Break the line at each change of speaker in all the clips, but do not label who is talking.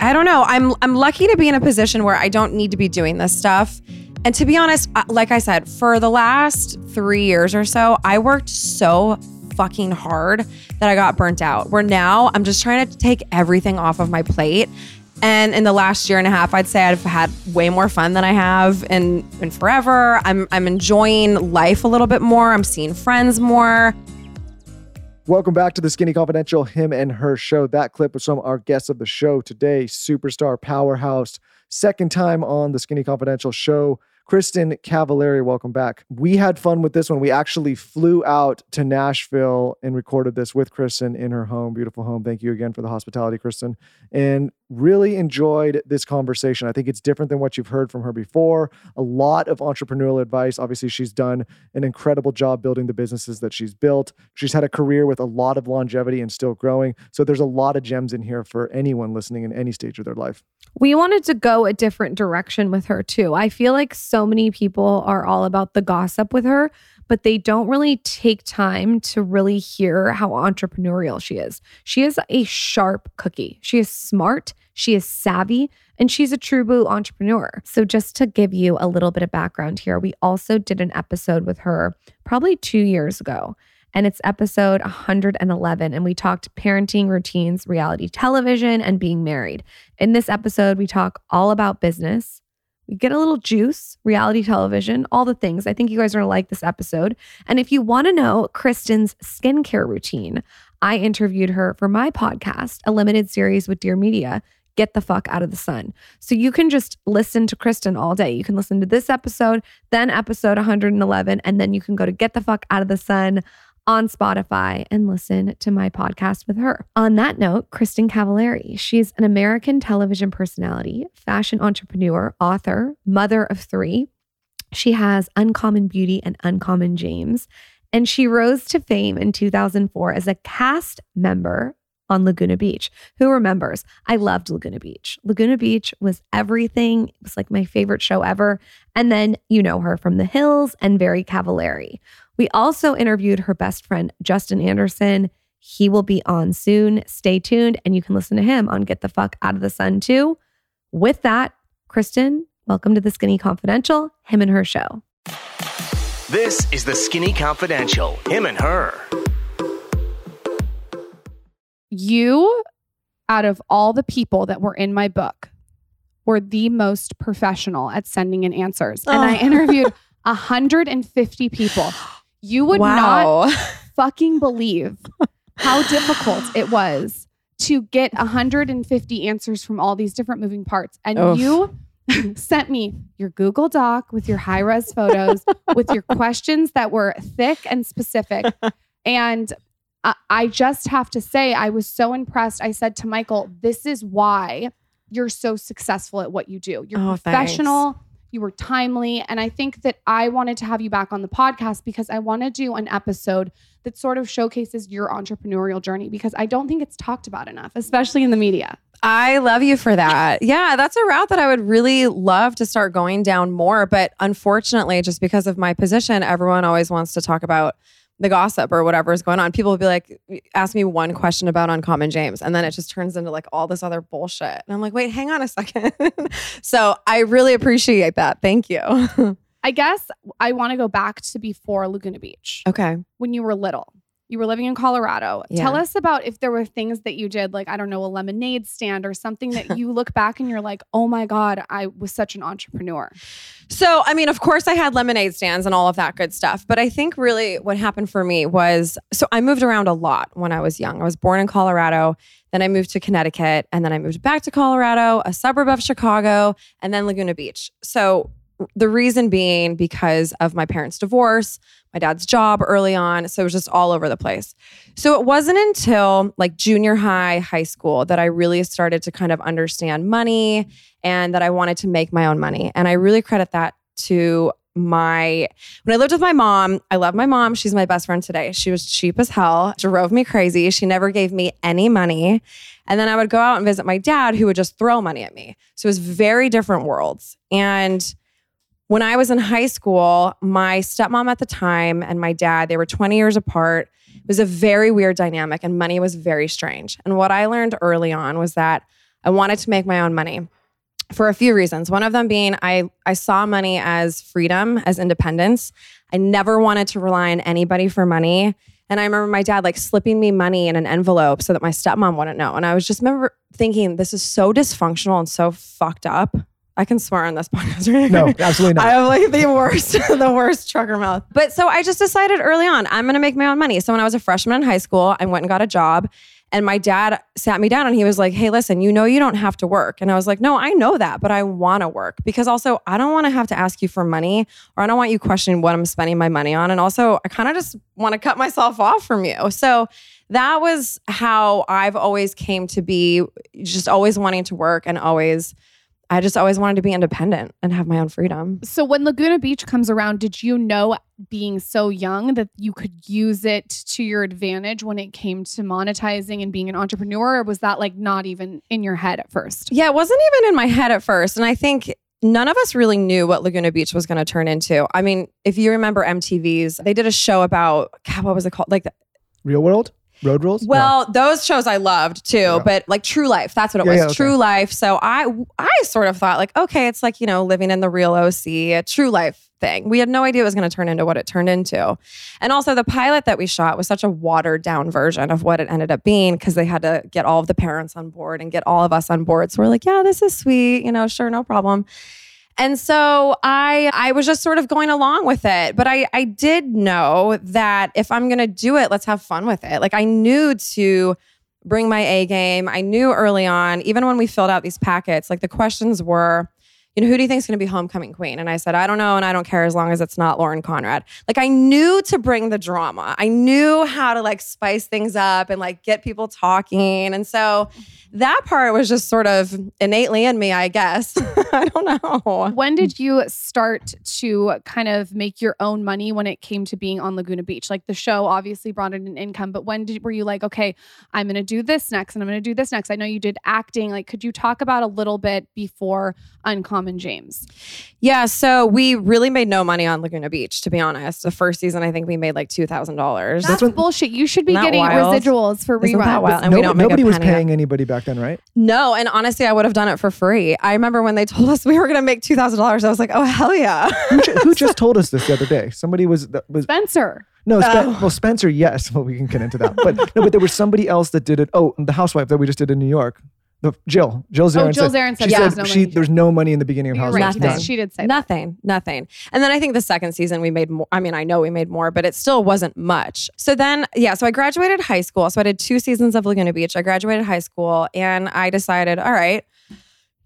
I don't know. I'm I'm lucky to be in a position where I don't need to be doing this stuff. And to be honest, like I said, for the last 3 years or so, I worked so fucking hard that I got burnt out. Where now I'm just trying to take everything off of my plate. And in the last year and a half, I'd say I've had way more fun than I have in, in forever. I'm I'm enjoying life a little bit more. I'm seeing friends more.
Welcome back to the Skinny Confidential Him and Her show. That clip was from our guest of the show today, superstar powerhouse, second time on the Skinny Confidential show. Kristin Cavallari, welcome back. We had fun with this one. We actually flew out to Nashville and recorded this with Kristin in her home, beautiful home. Thank you again for the hospitality, Kristin. And really enjoyed this conversation. I think it's different than what you've heard from her before. A lot of entrepreneurial advice. Obviously, she's done an incredible job building the businesses that she's built. She's had a career with a lot of longevity and still growing. So there's a lot of gems in here for anyone listening in any stage of their life.
we wanted to go a different direction with her too. I feel like so many people are all about the gossip with her, but they don't really take time to really hear how entrepreneurial she is. She is a sharp cookie. She is smart, she is savvy, and she's a true blue entrepreneur. So just to give you a little bit of background here, we also did an episode with her probably 2 years ago and it's episode 111. And we talked parenting routines, reality television, and being married. In this episode, we talk all about business. Get a little juice, reality television, all the things. I think you guys are going to like this episode. And if you want to know Kristin's skincare routine, I interviewed her for my podcast, a limited series with Dear Media. Get the fuck out of the sun. So you can just listen to Kristin all day. You can listen to this episode, then episode 111, and then you can go to Get the Fuck Out of the Sun on Spotify and listen to my podcast with her. On that note, Kristin Cavallari, she's an American television personality, fashion entrepreneur, author, mother of three. She has Uncommon Beauty and Uncommon James, and she rose to fame in 2004 as a cast member on Laguna Beach. Who remembers? I loved Laguna Beach. Laguna Beach was everything. It was like my favorite show ever. And then you know her from The Hills and Very Cavallari. We also interviewed her best friend, Justin Anderson. He will be on soon. Stay tuned, and you can listen to him on Get the Fuck Out of the Sun too. With that, Kristin, welcome to the Skinny Confidential, him and her show.
This is the Skinny Confidential. Him and her.
you, out of all the people that were in my book, were the most professional at sending in answers. And I
Oh.
interviewed 150 people. You would not fucking believe how difficult it was to get 150 answers from all these different moving parts. And
Oof.
you sent me your Google Doc with your high res photos, with your questions that were thick and specific. And I, I just have to say, I was so impressed. I said to Michael, this is why you're so successful at what you do. You're
Oh, thanks.
You were timely. And I think that I wanted to have you back on the podcast because I want to do an episode that sort of showcases your entrepreneurial journey because I don't think it's talked about enough, especially in the media.
I love you for that. Yeah, that's a route that I would really love to start going down more. But unfortunately, just because of my position, everyone always wants to talk about the gossip or whatever is going on. People will be like, ask me one question about Uncommon James, and then it just turns into like all this other bullshit. And I'm like, wait, hang on a second. so I really appreciate that. Thank you.
I guess I want to go back to before Laguna Beach
okay.
when you were little. You were living in Colorado.
Yeah.
Tell us about if there were things that you did, like, I don't know, a lemonade stand or something that you look back and you're like, oh my God, I was such an entrepreneur.
So, I mean, of course, I had lemonade stands and all of that good stuff. But I think really what happened for me was so I moved around a lot when I was young. I was born in Colorado, then I moved to Connecticut, and then I moved back to Colorado, a suburb of Chicago, and then Laguna Beach. So, the reason being because of my parents' divorce, my dad's job early on. So it was just all over the place. So it wasn't until like junior high, high school that I really started to kind of understand money and that I wanted to make my own money. And I really credit that to my when I lived with my mom, I love my mom. She's my best friend today. She was cheap as hell, drove me crazy. She never gave me any money. And then I would go out and visit my dad, who would just throw money at me. So it was very different worlds. And when I was in high school, my stepmom at the time and my dad, they were 20 years apart. It was a very weird dynamic, and money was very strange. And what I learned early on was that I wanted to make my own money for a few reasons. One of them being I I saw money as freedom, as independence. I never wanted to rely on anybody for money. And I remember my dad like slipping me money in an envelope so that my stepmom wouldn't know. And I was just remember thinking, this is so dysfunctional and so fucked up. I can swear on this podcast. Right?
No, absolutely not.
I have like the worst, the worst trucker mouth. But so I just decided early on, I'm going to make my own money. So when I was a freshman in high school, I went and got a job. And my dad sat me down and he was like, Hey, listen, you know, you don't have to work. And I was like, No, I know that, but I want to work because also I don't want to have to ask you for money or I don't want you questioning what I'm spending my money on. And also, I kind of just want to cut myself off from you. So that was how I've always came to be just always wanting to work and always I just always wanted to be independent and have my own freedom.
So when Laguna Beach comes around, did you know being so young that you could use it to your advantage when it came to monetizing and being an entrepreneur? Or was that like not even in your head at first?
Yeah, it wasn't even in my head at first. And I think none of us really knew what Laguna Beach was going to turn into. I mean, if you remember MTV's, they did a show about, God, what was it called? Like, the,
Real world? Road rules? No.
well, those shows I loved too,
Yeah.
but like True Life, that's what it
Yeah,
was.
yeah, okay.
True Life. So I I sort of thought like, okay, it's like, you know, living in the real OC, a True Life thing. We had no idea it was going to turn into what it turned into. And also the pilot that we shot was such a watered down version of what it ended up being because they had to get all of the parents on board and get all of us on board. So we're like, yeah, this is sweet, you know, sure, no problem. And so I I was just sort of going along with it. But I I did know that if I'm gonna do it, let's have fun with it. Like I knew to bring my A game. I knew early on, even when we filled out these packets, like the questions were, you know, who do you think is going to be homecoming queen? And I said, I don't know, and I don't care as long as it's not Lauren Conrad. Like I knew to bring the drama. I knew how to like spice things up and like get people talking. And so that part was just sort of innately in me, I guess. I don't know.
When did you start to kind of make your own money when it came to being on Laguna Beach? Like the show obviously brought in an income, but when did were you like, okay, I'm going to do this next and I'm going to do this next? I know you did acting. Like, could you talk about a little bit before Uncommon James?
Yeah, so we really made no money on Laguna Beach, to be honest. The first season, I think we made like two thousand dollars.
That's,
when-
bullshit. You should be getting
wild?
residuals for
Isn't
reruns.
wild? And we don't
nobody was
penny.
paying anybody back then, right?
No, and honestly, I would have done it for free. I remember when they told us we were going to make two thousand dollars. I was like, oh hell yeah!
Who, ju- who just told us this the other day? Somebody was was
Spencer.
no Spen-
Oh.
well Spencer. Yes, well we can get into that, but no, but there was somebody else that did it. Oh, the housewife that we just did in New York, the Jill, Jill Zarin.
Oh, Jill
said,
Zarin said
she
there
said
no
she there's no money in the beginning of
You're right.
Nothing.
None.
She did say that.
nothing, nothing. And then I think the second season we made more. I mean, I know we made more, but it still wasn't much. So then, yeah, so I graduated high school. So I did two seasons of Laguna Beach. I graduated high school and I decided, all right,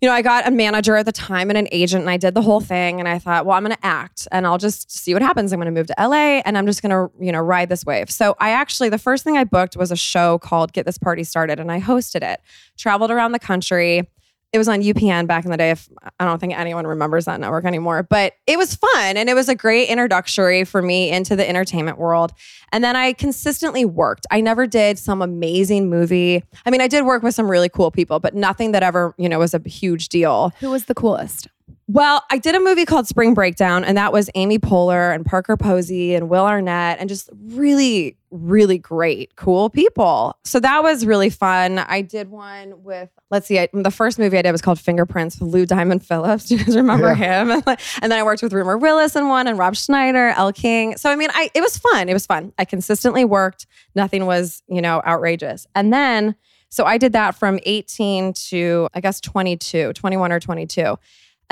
you know, I got a manager at the time and an agent, and I did the whole thing. And I thought, well, I'm going to act and I'll just see what happens. I'm going to move to LA and I'm just going to, you know, ride this wave. So I actually, the first thing I booked was a show called Get This Party Started, and I hosted it, traveled around the country. It was on UPN back in the day. If I don't think anyone remembers that network anymore, but it was fun and it was a great introductory for me into the entertainment world. And then I consistently worked. I never did some amazing movie. I mean, I did work with some really cool people, but nothing that ever, you know, was a huge deal.
Who was the coolest?
Well, I did a movie called Spring Breakdown, and that was Amy Poehler and Parker Posey and Will Arnett, and just really, really great, cool people. So that was really fun. I did one with, let's see, I, the first movie I did was called Fingerprints with Lou Diamond Phillips. Do you guys remember him? and then I worked with Rumer Willis in one, and Rob Schneider, El King. So I mean, I it was fun. It was fun. I consistently worked. Nothing was, you know, outrageous. And then, so I did that from 18 to I guess 22, 21 or 22.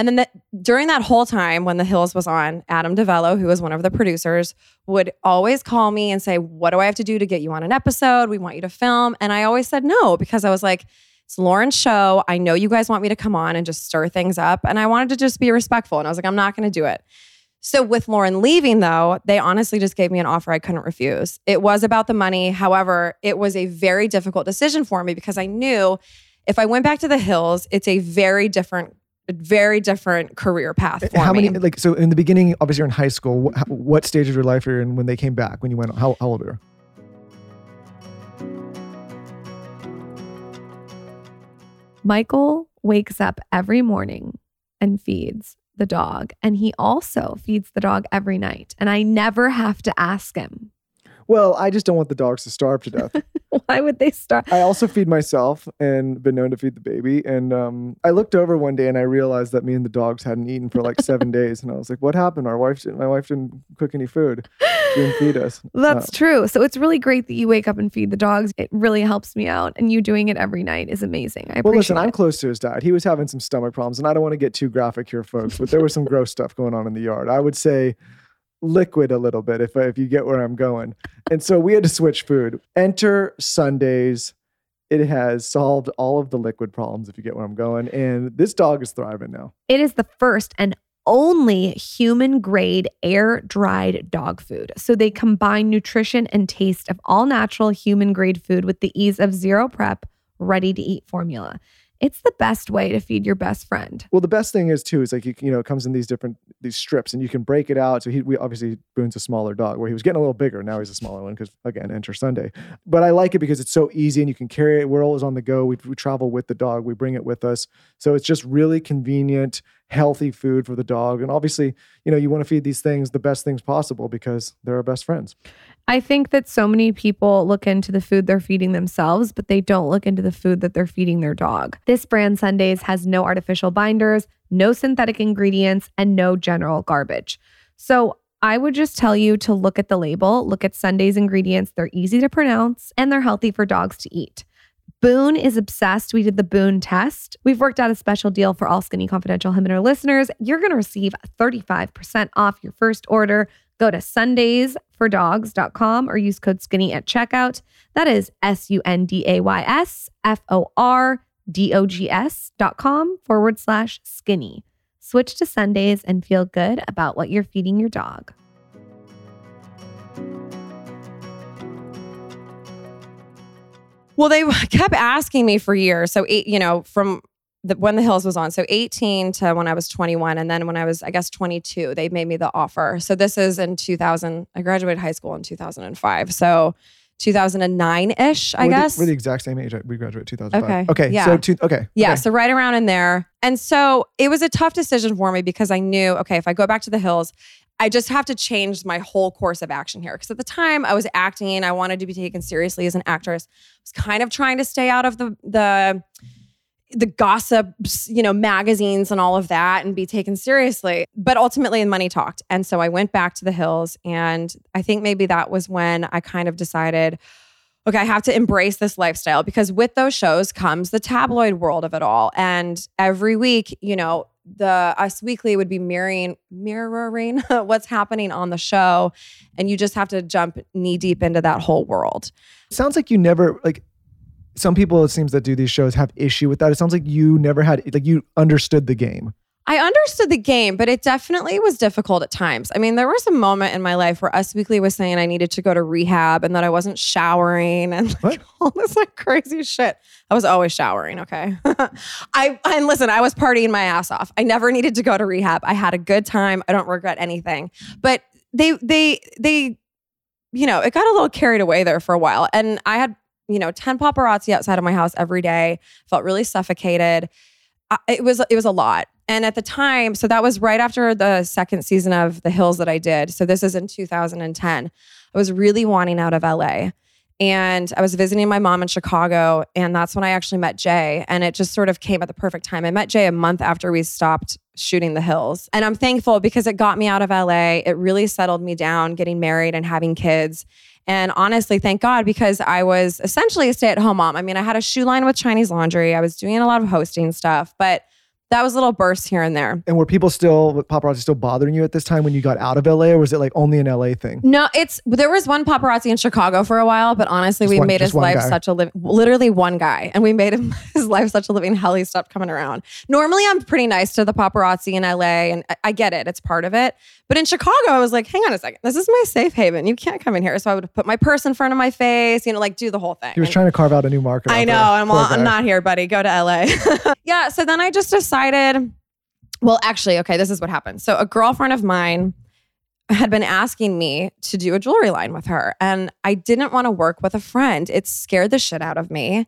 And then that during that whole time when The Hills was on, Adam DiVello, who was one of the producers, would always call me and say, What do I have to do to get you on an episode? We want you to film. And I always said no because I was like, It's Lauren's show. I know you guys want me to come on and just stir things up. And I wanted to just be respectful. And I was like, I'm not going to do it. So with Lauren leaving, though, they honestly just gave me an offer I couldn't refuse. It was about the money. However, it was a very difficult decision for me because I knew if I went back to the hills, it's a very different, very different career path for
How
me.
many, like, so in the beginning, obviously you're in high school. What, what stage of your life are you in when they came back, when you went, how, how old were you?
Michael wakes up every morning and feeds the dog, and he also feeds the dog every night. And I never have to ask him,
Well, I just don't want the dogs to starve to death.
why would they starve?
I also feed myself and been known to feed the baby. And um, I looked over one day and I realized that me and the dogs hadn't eaten for like seven days. And I was like, what happened? Our wife, didn't, my wife didn't cook any food. She didn't feed us.
That's
Uh,
true. So it's really great that you wake up and feed the dogs. It really helps me out. And you doing it every night is amazing. I appreciate
well, listen, I'm close to his dad. He was having some stomach problems, and I don't want to get too graphic here, folks, but there was some gross stuff going on in the yard. I would say liquid a little bit if if you get where I'm going. And so we had to switch food. Enter Sundays. It has solved all of the liquid problems if you get where I'm going. And this dog is thriving now.
It is the first and only human grade air dried dog food. So they combine nutrition and taste of all natural human grade food with the ease of zero prep, ready to eat formula. It's the best way to feed your best friend.
Well, the best thing is too is like you, you know it comes in these different these strips and you can break it out. So he we obviously Boone's a smaller dog where he was getting a little bigger. Now he's a smaller one because again enter Sunday. But I like it because it's so easy and you can carry it. We're always on the go. We, we travel with the dog. We bring it with us. So it's just really convenient, healthy food for the dog. And obviously, you know you want to feed these things the best things possible because they're our best friends.
I think that so many people look into the food they're feeding themselves, but they don't look into the food that they're feeding their dog. This brand Sundays has no artificial binders, no synthetic ingredients, and no general garbage. So I would just tell you to look at the label, look at Sunday's ingredients. They're easy to pronounce and they're healthy for dogs to eat. Boone is obsessed. We did the Boone test. We've worked out a special deal for all Skinny Confidential Her listeners. You're going to receive 35% off your first order. Go to sundaysfordogs.com or use code skinny at checkout. That is S U N D A Y S F O R D O G S dot com forward slash skinny. Switch to Sundays and feel good about what you're feeding your dog.
Well, they kept asking me for years. So, you know, from the, when the Hills was on, so 18 to when I was 21. And then when I was, I guess, 22, they made me the offer. So, this is in 2000. I graduated high school in 2005. So, 2009 ish, I
we're
guess.
The, we're the exact same age. We graduated 2005.
Okay.
Okay.
Yeah.
So two, okay.
Yeah,
Okay.
so right around in there. And so it was a tough decision for me because I knew, okay, if I go back to the hills, I just have to change my whole course of action here. Because at the time I was acting, I wanted to be taken seriously as an actress. I was kind of trying to stay out of the the the gossips, you know, magazines and all of that and be taken seriously. But ultimately, the money talked. And so I went back to the hills. And I think maybe that was when I kind of decided, okay, I have to embrace this lifestyle because with those shows comes the tabloid world of it all. And every week, you know, the Us Weekly would be mirroring mirroring what's happening on the show. And you just have to jump knee deep into that whole world.
sounds like you never like some people it seems that do these shows have issue with that it sounds like you never had like you understood the game
I understood the game, but it definitely was difficult at times. I mean, there was a moment in my life where Us Weekly was saying I needed to go to rehab and that I wasn't showering and like all this like crazy shit. I was always showering, okay? I and listen, I was partying my ass off. I never needed to go to rehab. I had a good time. I don't regret anything. But they they they you know, it got a little carried away there for a while. And I had, you know, 10 paparazzi outside of my house every day. Felt really suffocated. I- It was it was a lot. And at the time, so that was right after the second season of The Hills that I did. So this is in 2010. I was really wanting out of LA. And I was visiting my mom in Chicago. And that's when I actually met Jay. And it just sort of came at the perfect time. I met Jay a month after we stopped shooting The Hills. And I'm thankful because it got me out of LA. It really settled me down getting married and having kids. And honestly, thank God because I was essentially a stay at home mom. I mean, I had a shoe line with Chinese laundry, I was doing a lot of hosting stuff, but that was little bursts here and there.
And were people still paparazzi still bothering you at this time when you got out of LA, or was it like only an LA thing?
No, it's there was one paparazzi in Chicago for a while, but honestly,
Just
we
one-
made his life
guy.
such a living, literally one guy, and we made him his life such a living hell. He stopped coming around. Normally, I'm pretty nice to the paparazzi in LA, and I- I get it; it's part of it. But in Chicago, I was like, hang on a second, this is my safe haven. You can't come in here. So I would put my purse in front of my face, you know, like do the whole thing.
He was
And-
trying to carve out a new market.
I know. I'm, all, I'm not here, buddy. Go to LA. yeah. So then I just decided, well, actually, okay, this is what happened. So a girlfriend of mine had been asking me to do a jewelry line with her, and I didn't want to work with a friend. It scared the shit out of me.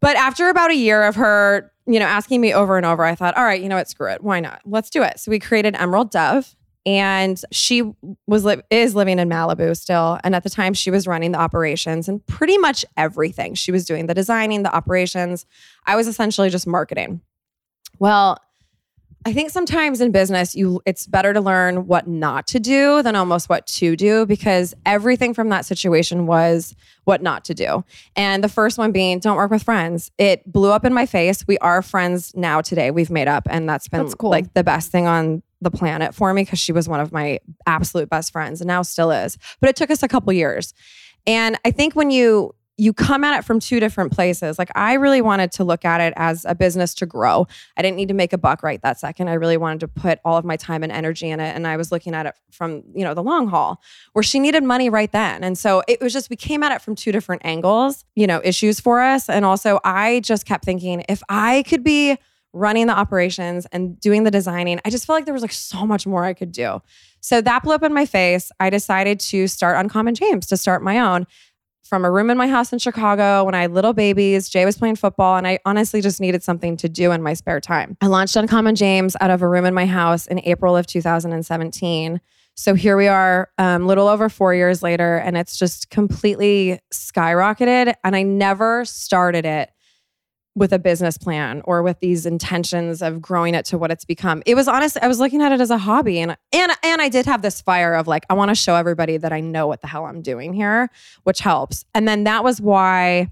But after about a year of her, you know, asking me over and over, I thought, all right, you know what, screw it. Why not? Let's do it. So we created Emerald Duv. And she was li- is living in Malibu still, and at the time she was running the operations and pretty much everything. She was doing the designing, the operations. I was essentially just marketing. Well, I think sometimes in business, you it's better to learn what not to do than almost what to do because everything from that situation was what not to do. And the first one being don't work with friends. It blew up in my face. We are friends now today. We've made up and that's been
That's cool.
like the best thing on the planet for me because she was one of my absolute best friends and now still is. But it took us a couple years. And I think when you you come at it from two different places. Like I really wanted to look at it as a business to grow. I didn't need to make a buck right that second. I really wanted to put all of my time and energy in it and I was looking at it from, you know, the long haul where she needed money right then. And so it was just we came at it from two different angles, you know, issues for us and also I just kept thinking if I could be running the operations and doing the designing, I just felt like there was like so much more I could do. So that blew up in my face. I decided to start Uncommon James to start my own from a room in my house in Chicago when I had little babies. Jay was playing football, and I honestly just needed something to do in my spare time. I launched Uncommon James out of a room in my house in April of 2017. So here we are, um, little over four years later, and it's just completely skyrocketed. And I never started it with a business plan or with these intentions of growing it to what it's become. It was honestly, I was looking at it as a hobby and and and I did have this fire of like I want to show everybody that I know what the hell I'm doing here, which helps. And then that was why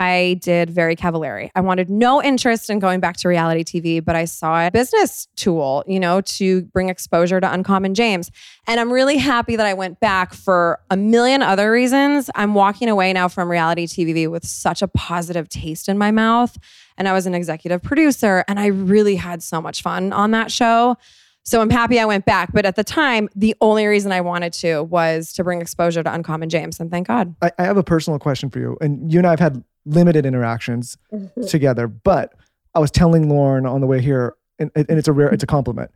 I did very Cavallari. I wanted no interest in going back to reality TV, but I saw a business tool, you know, to bring exposure to Uncommon James. And I'm really happy that I went back for a million other reasons. I'm walking away now from reality TV with such a positive taste in my mouth. And I was an executive producer, and I really had so much fun on that show. So I'm happy I went back. But at the time, the only reason I wanted to was to bring exposure to Uncommon James. And thank God.
I, I have a personal question for you. And you and I have had limited interactions mm-hmm. together, but I was telling Lauryn on the way here, and, and it's a rare, it's a mm-hmm. compliment.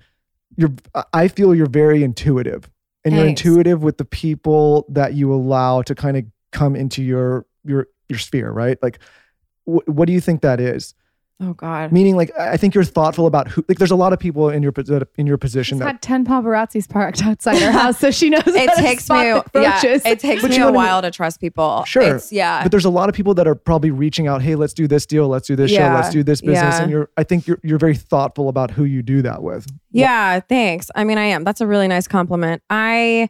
You're, I feel you're very intuitive, and you're intuitive with the people that you allow to kind of come into your your your sphere, right? Like, wh- what do you think that is?
Oh God.
Meaning, like, I I think you're thoughtful about who. Like, there's a lot of people in your in your position
She's
that
had 10 paparazzis parked outside her house, so she knows
it
how to
takes me
the
yeah, it takes
But
me
you know
a
what I mean?
while to trust people.
Sure.
It's, yeah.
But there's a lot of people that are probably reaching out. Hey, let's do this deal. Let's do this show. Let's do this business.
Yeah.
And you're, I think you're, you're very thoughtful about who you do that with.
Yeah, thanks. I mean, I am. That's a really nice compliment. I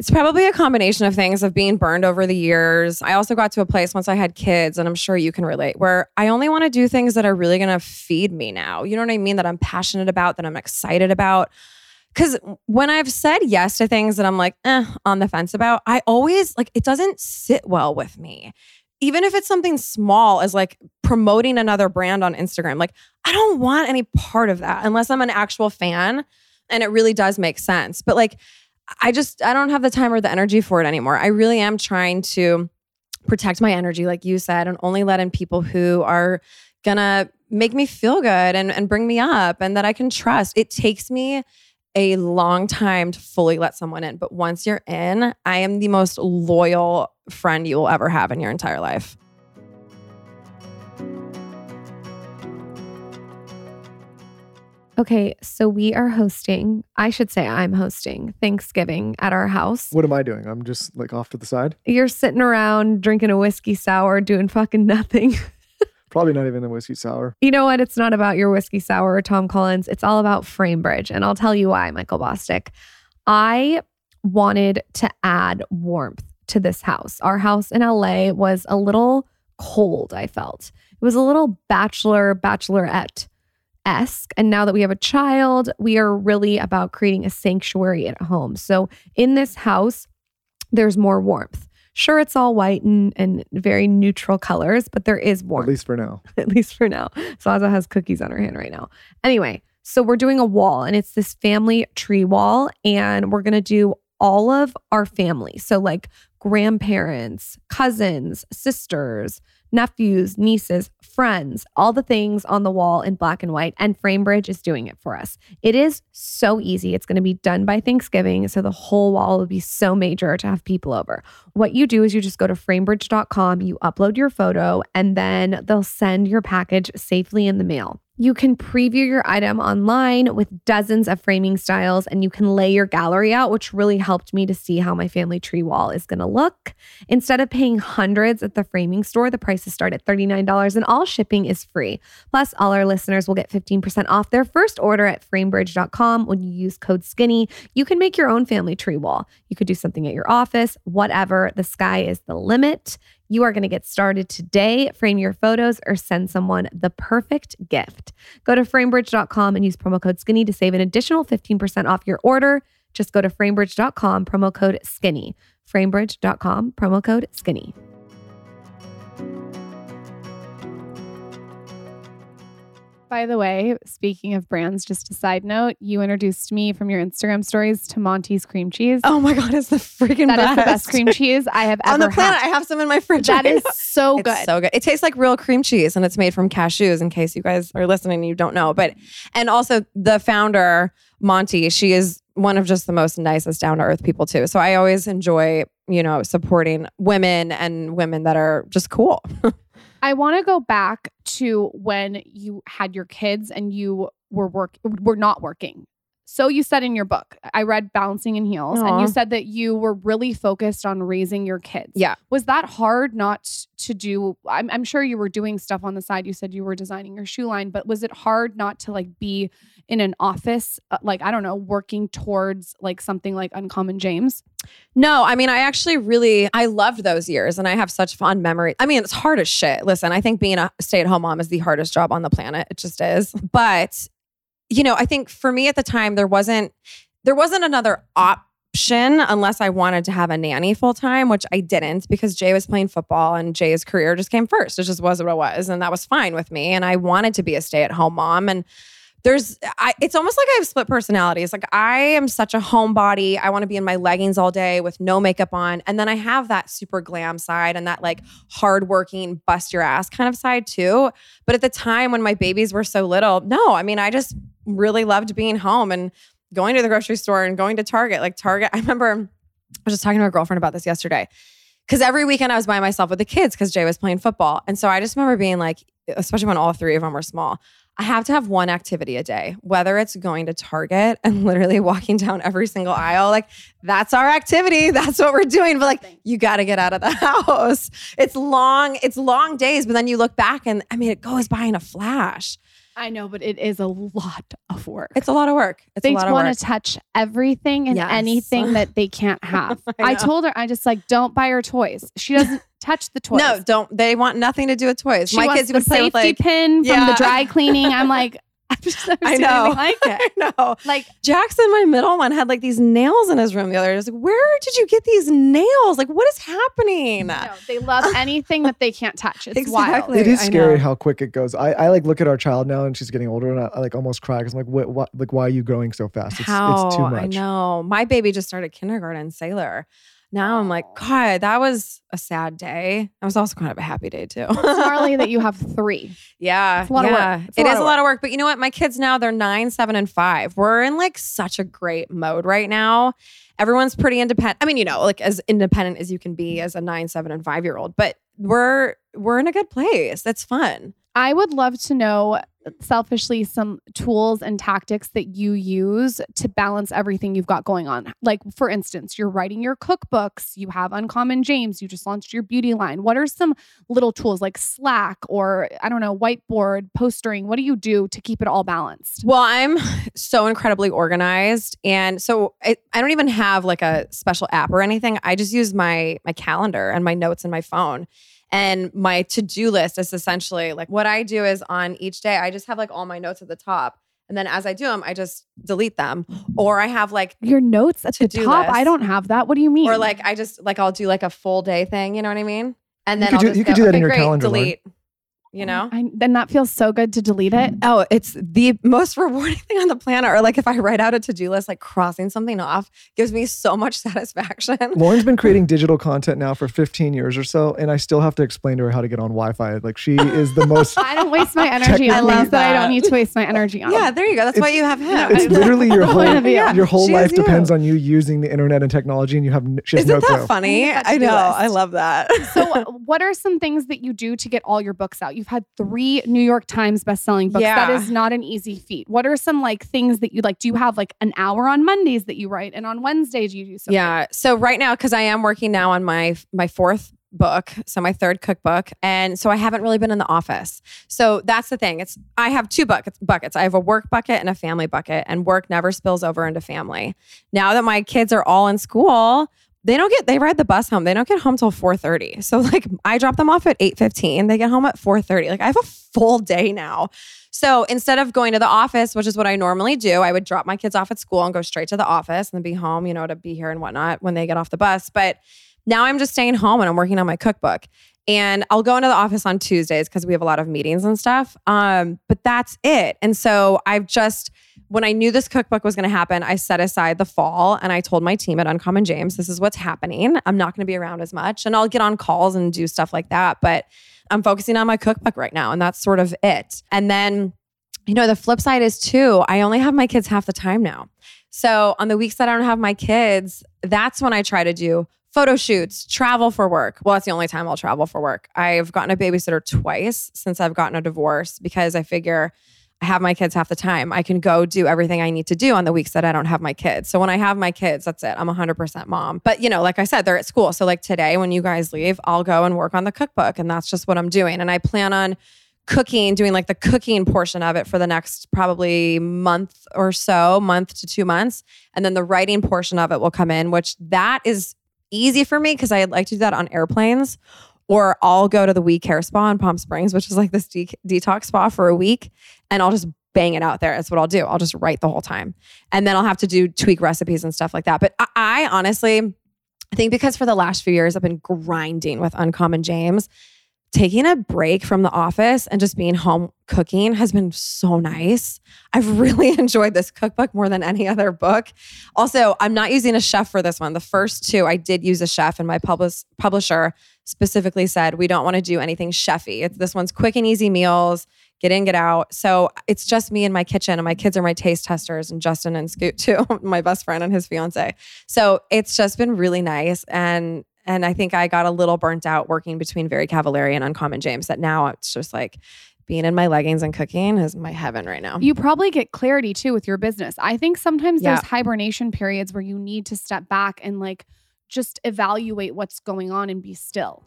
it's probably a combination of things of being burned over the years. I also got to a place once I had kids, and I'm sure you can relate, where I only want to do things that are really going to feed me now. You know what I mean? That I'm passionate about, that I'm excited about. Because when I've said yes to things that I'm like, eh, on the fence about, I always like it doesn't sit well with me. Even if it's something small as like promoting another brand on Instagram, like I don't want any part of that unless I'm an actual fan and it really does make sense. But like, I just, I don't have the time or the energy for it anymore. I really am trying to protect my energy, like you said, and only let in people who are gonna make me feel good and, and bring me up and that I can trust. It takes me a long time to fully let someone in. But once you're in, I am the most loyal friend you will ever have in your entire life.
Okay, so we are hosting, I should say I'm hosting Thanksgiving at our house.
What am I doing? I'm just like off to the side.
You're sitting around drinking a whiskey sour, doing fucking nothing.
Probably not even a whiskey sour.
You know what? It's not about your whiskey sour or Tom Collins. It's all about Framebridge. And I'll tell you why, Michael Bosstick. I wanted to add warmth to this house. Our house in LA was a little cold, I felt. It was a little bachelor, bachelorette esque. And now that we have a child, we are really about creating a sanctuary at home. So in this house, there's more warmth. Sure, it's all white and, and very neutral colors, but there is warmth
At least for now.
at least for now. Zaza has cookies on her hand right now. Anyway, so we're doing a wall and it's this family tree wall, and we're gonna do all of our family. So, like grandparents, cousins, sisters, nephews, nieces, friends, all the things on the wall in black and white. And Framebridge is doing it for us. It is so easy. It's going to be done by Thanksgiving. So the whole wall will be so major to have people over. What you do is you just go to framebridge.com, you upload your photo, and then they'll send your package safely in the mail. You can preview your item online with dozens of framing styles and you can lay your gallery out, which really helped me to see how my family tree wall is going to look. Instead of paying hundreds at the framing store, the prices start at $39 and all shipping is free. Plus, all our listeners will get 15% off their first order at framebridge.com when you use code SKINNY. You can make your own family tree wall. You could do something at your office, whatever. The sky is the limit. You are going to get started today. Frame your photos or send someone the perfect gift. Go to framebridge.com and use promo code skinny to save an additional 15% off your order. Just go to framebridge.com, promo code skinny. Framebridge.com, promo code skinny.
By the way, speaking of brands, just a side note, you introduced me from your Instagram stories to Monty's cream cheese.
Oh my god, it's the freaking
That
best.
is the best cream cheese I have ever
on the planet.
had.
I have some in my fridge.
That
right
is
now.
so
It's
good.
so good. It tastes like real cream cheese and it's made from cashews in case you guys are listening and you don't know. But and also the founder, Monty, she is one of just the most nicest down to earth people too. So I always enjoy, you know, supporting women and women that are just cool.
I want to go back to when you had your kids and you were work were not working. So you said in your book, I read Balancing in Heels, and you said that you were really focused on raising your kids.
Yeah.
Was that hard not to do? I'm, I'm sure you were doing stuff on the side. You said you were designing your shoe line, but was it hard not to like be in an office, uh, like, I don't know, working towards like something like Uncommon James?
No, I mean, I actually really, I loved those years and I have such fond memories. I mean, it's hard as shit. Listen, I think being a stay at home mom is the hardest job on the planet. It just is. But, you know, I think for me at the time, there wasn't, there wasn't another option unless I wanted to have a nanny full time, which I didn't because Jay was playing football and Jay's career just came first. It just was what it was. And that was fine with me. And I wanted to be a stay at home mom. And there's I, it's almost like I have split personalities. Like I am such a homebody. I want to be in my leggings all day with no makeup on. And then I have that super glam side and that like hardworking, bust your ass kind of side too. But at the time when my babies were so little, no, I mean, I just really loved being home and going to the grocery store and going to Target. Like Target, I remember I was just talking to a girlfriend about this yesterday. Cause every weekend I was by myself with the kids because Jay was playing football. And so I just remember being like, especially when all three of them were small, I have to have one activity a day, whether it's going to Target and literally walking down every single aisle. Like, that's our activity. That's what we're doing. But like, you got to get out of the house. It's long, it's long days, but then you look back and I mean, it goes by in a flash.
I know, but it is a lot of work.
It's a lot of work. It's
they
a lot of
want to touch everything and
Yes.
anything that they can't have.
I
I, told her, I just like, don't buy her toys. She doesn't touch the toys.
No, don't. They want nothing to do with toys.
she
My kids
the
would play
safety
with like.
pin from the dry cleaning. I'm like, just never
I know.
like it.
I know.
Like,
Jackson, my middle one, had like these nails in his room the other day. I was like, where did you get these nails? Like, what is happening?
no, they love anything that they can't touch. It's wild.
Exactly.
It is scary how quick it goes. I, I like look at our child now and she's getting older and I, I like almost cry because I'm like, what, what, like, why are you growing so fast? It's,
How
it's too much.
I know. My baby just started kindergarten, Sailor. Now I'm like, God, that was a sad day. It was also kind of a happy day too.
It's gnarly that you have three.
Yeah.
It's a lot of work.
yeah.
It's a
It
lot
is
of
a lot of work. But you know what? My kids now, they're nine, seven, and five. We're in like such a great mode right now. Everyone's pretty independent. I mean, you know, like as independent as you can be as a nine, seven, and five year old, but we're we're in a good place. That's fun.
I would love to know selfishly some tools and tactics that you use to balance everything you've got going on. Like, for instance, you're writing your cookbooks, you have Uncommon James, you just launched your beauty line. What are some little tools like Slack or, I don't know, whiteboard, postering? What do you do to keep it all balanced?
Well, I'm so incredibly organized, and so I, I don't even have like a special app or anything. I just use my my calendar and my notes in my phone. And my to do list is essentially like what I do is on each day, I just have like all my notes at the top. And then as I do them, I just delete them. Or I have like,
Your notes at the top.
list.
I don't have that. What do you mean?
or like, I just like, I'll do like a full day thing. You know what I mean? And
You
then
could
I'll
do-
just
you could
go,
do that in your
great,
calendar.
Delete. You oh, know?
I, then that feels so good to delete it.
Oh, it's the most rewarding thing on the planet. Or like if I write out a to do list, like crossing something off gives me so much satisfaction.
Lauryn's been creating digital content now for 15 years or so, and I still have to explain to her how to get on Wi-Fi. Like she is the most.
I don't waste my energy on
Technically-
things that I don't need to waste my energy on.
Yeah, there you go. That's why you have him.
It's literally your whole
Point of view.
your whole
She
life
is you.
depends on you using the internet and technology, and you have n- she has
Isn't
no
that
clue.
funny?
I need that
I
to-do
know.
list.
I love that.
So, what are some things that you do to get all your books out? You've had three New York Times bestselling books. That
Yeah.
is not an easy feat. What are some like things that you like? Do you have like an hour on Mondays that you write, and on Wednesdays you do something?
yeah. So right now, because I am working now on my my fourth book, so my third cookbook, and so I haven't really been in the office. So that's the thing. It's I have two buckets. Buckets. I have a work bucket and a family bucket, and work never spills over into family. Now that my kids are all in school. They don't get they ride the bus home. They don't get home till 4:30. So like I drop them off at 8:15. They get home at 4:30. Like I have a full day now. So instead of going to the office, which is what I normally do, I would drop my kids off at school and go straight to the office and then be home, you know, to be here and whatnot when they get off the bus. But now I'm just staying home and I'm working on my cookbook. And I'll go into the office on Tuesdays because we have a lot of meetings and stuff. Um, but that's it. And so I've just, when I knew this cookbook was going to happen, I set aside the fall and I told my team at Uncommon James, this is what's happening. I'm not going to be around as much and I'll get on calls and do stuff like that. But I'm focusing on my cookbook right now. And that's sort of it. And then, you know, the flip side is too, I only have my kids half the time now. So on the weeks that I don't have my kids, that's when I try to do photo shoots, travel for work. Well, that's the only time I'll travel for work. I've gotten a babysitter twice since I've gotten a divorce because I figure Have my kids half the time. I can go do everything I need to do on the weeks that I don't have my kids. So when I have my kids, that's it. I'm 100% mom. But, you know, like I said, they're at school. So like today when you guys leave, I'll go and work on the cookbook and that's just what I'm doing. And I plan on cooking, doing like the cooking portion of it for the next probably month or so, month to 2 months. And then the writing portion of it will come in, which that is easy for me because I like to do that on airplanes. Or I'll go to the We Care Spa in Palm Springs, which is like this de- detox spa for a week, and I'll just bang it out there. That's what I'll do. I'll just write the whole time. And then I'll have to do tweak recipes and stuff like that. But I, I honestly, I think because for the last few years, I've been grinding with Uncommon James, taking a break from the office and just being home cooking has been so nice. I've really enjoyed this cookbook more than any other book. Also, I'm not using a chef for this one. The first two, I did use a chef, and my publis- publisher specifically said, we don't want to do anything chefy. It's, this one's quick and easy meals, get in, get out. So it's just me in my kitchen, and my kids are my taste testers, and Justin and Scoot too, my best friend and his fiance. So it's just been really nice. And and I think I got a little burnt out working between Very Cavallari and Uncommon James. That now it's just like being in my leggings and cooking is my heaven right now.
You probably get clarity too with your business. I think sometimes
Yeah.
there's hibernation periods where you need to step back and like just evaluate what's going on and be still.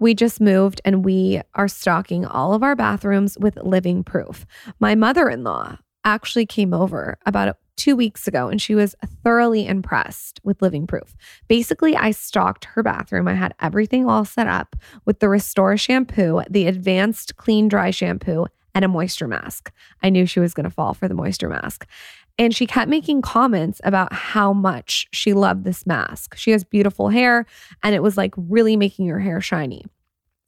We just moved and we are stocking all of our bathrooms with living proof. My mother in law actually came over about two weeks ago and she was thoroughly impressed with living proof. Basically, I stocked her bathroom. I had everything all set up with the Restore shampoo, the advanced clean dry shampoo, and a moisture mask. I knew she was going to fall for the moisture mask. And she kept making comments about how much she loved this mask. She has beautiful hair and it was like really making her hair shiny.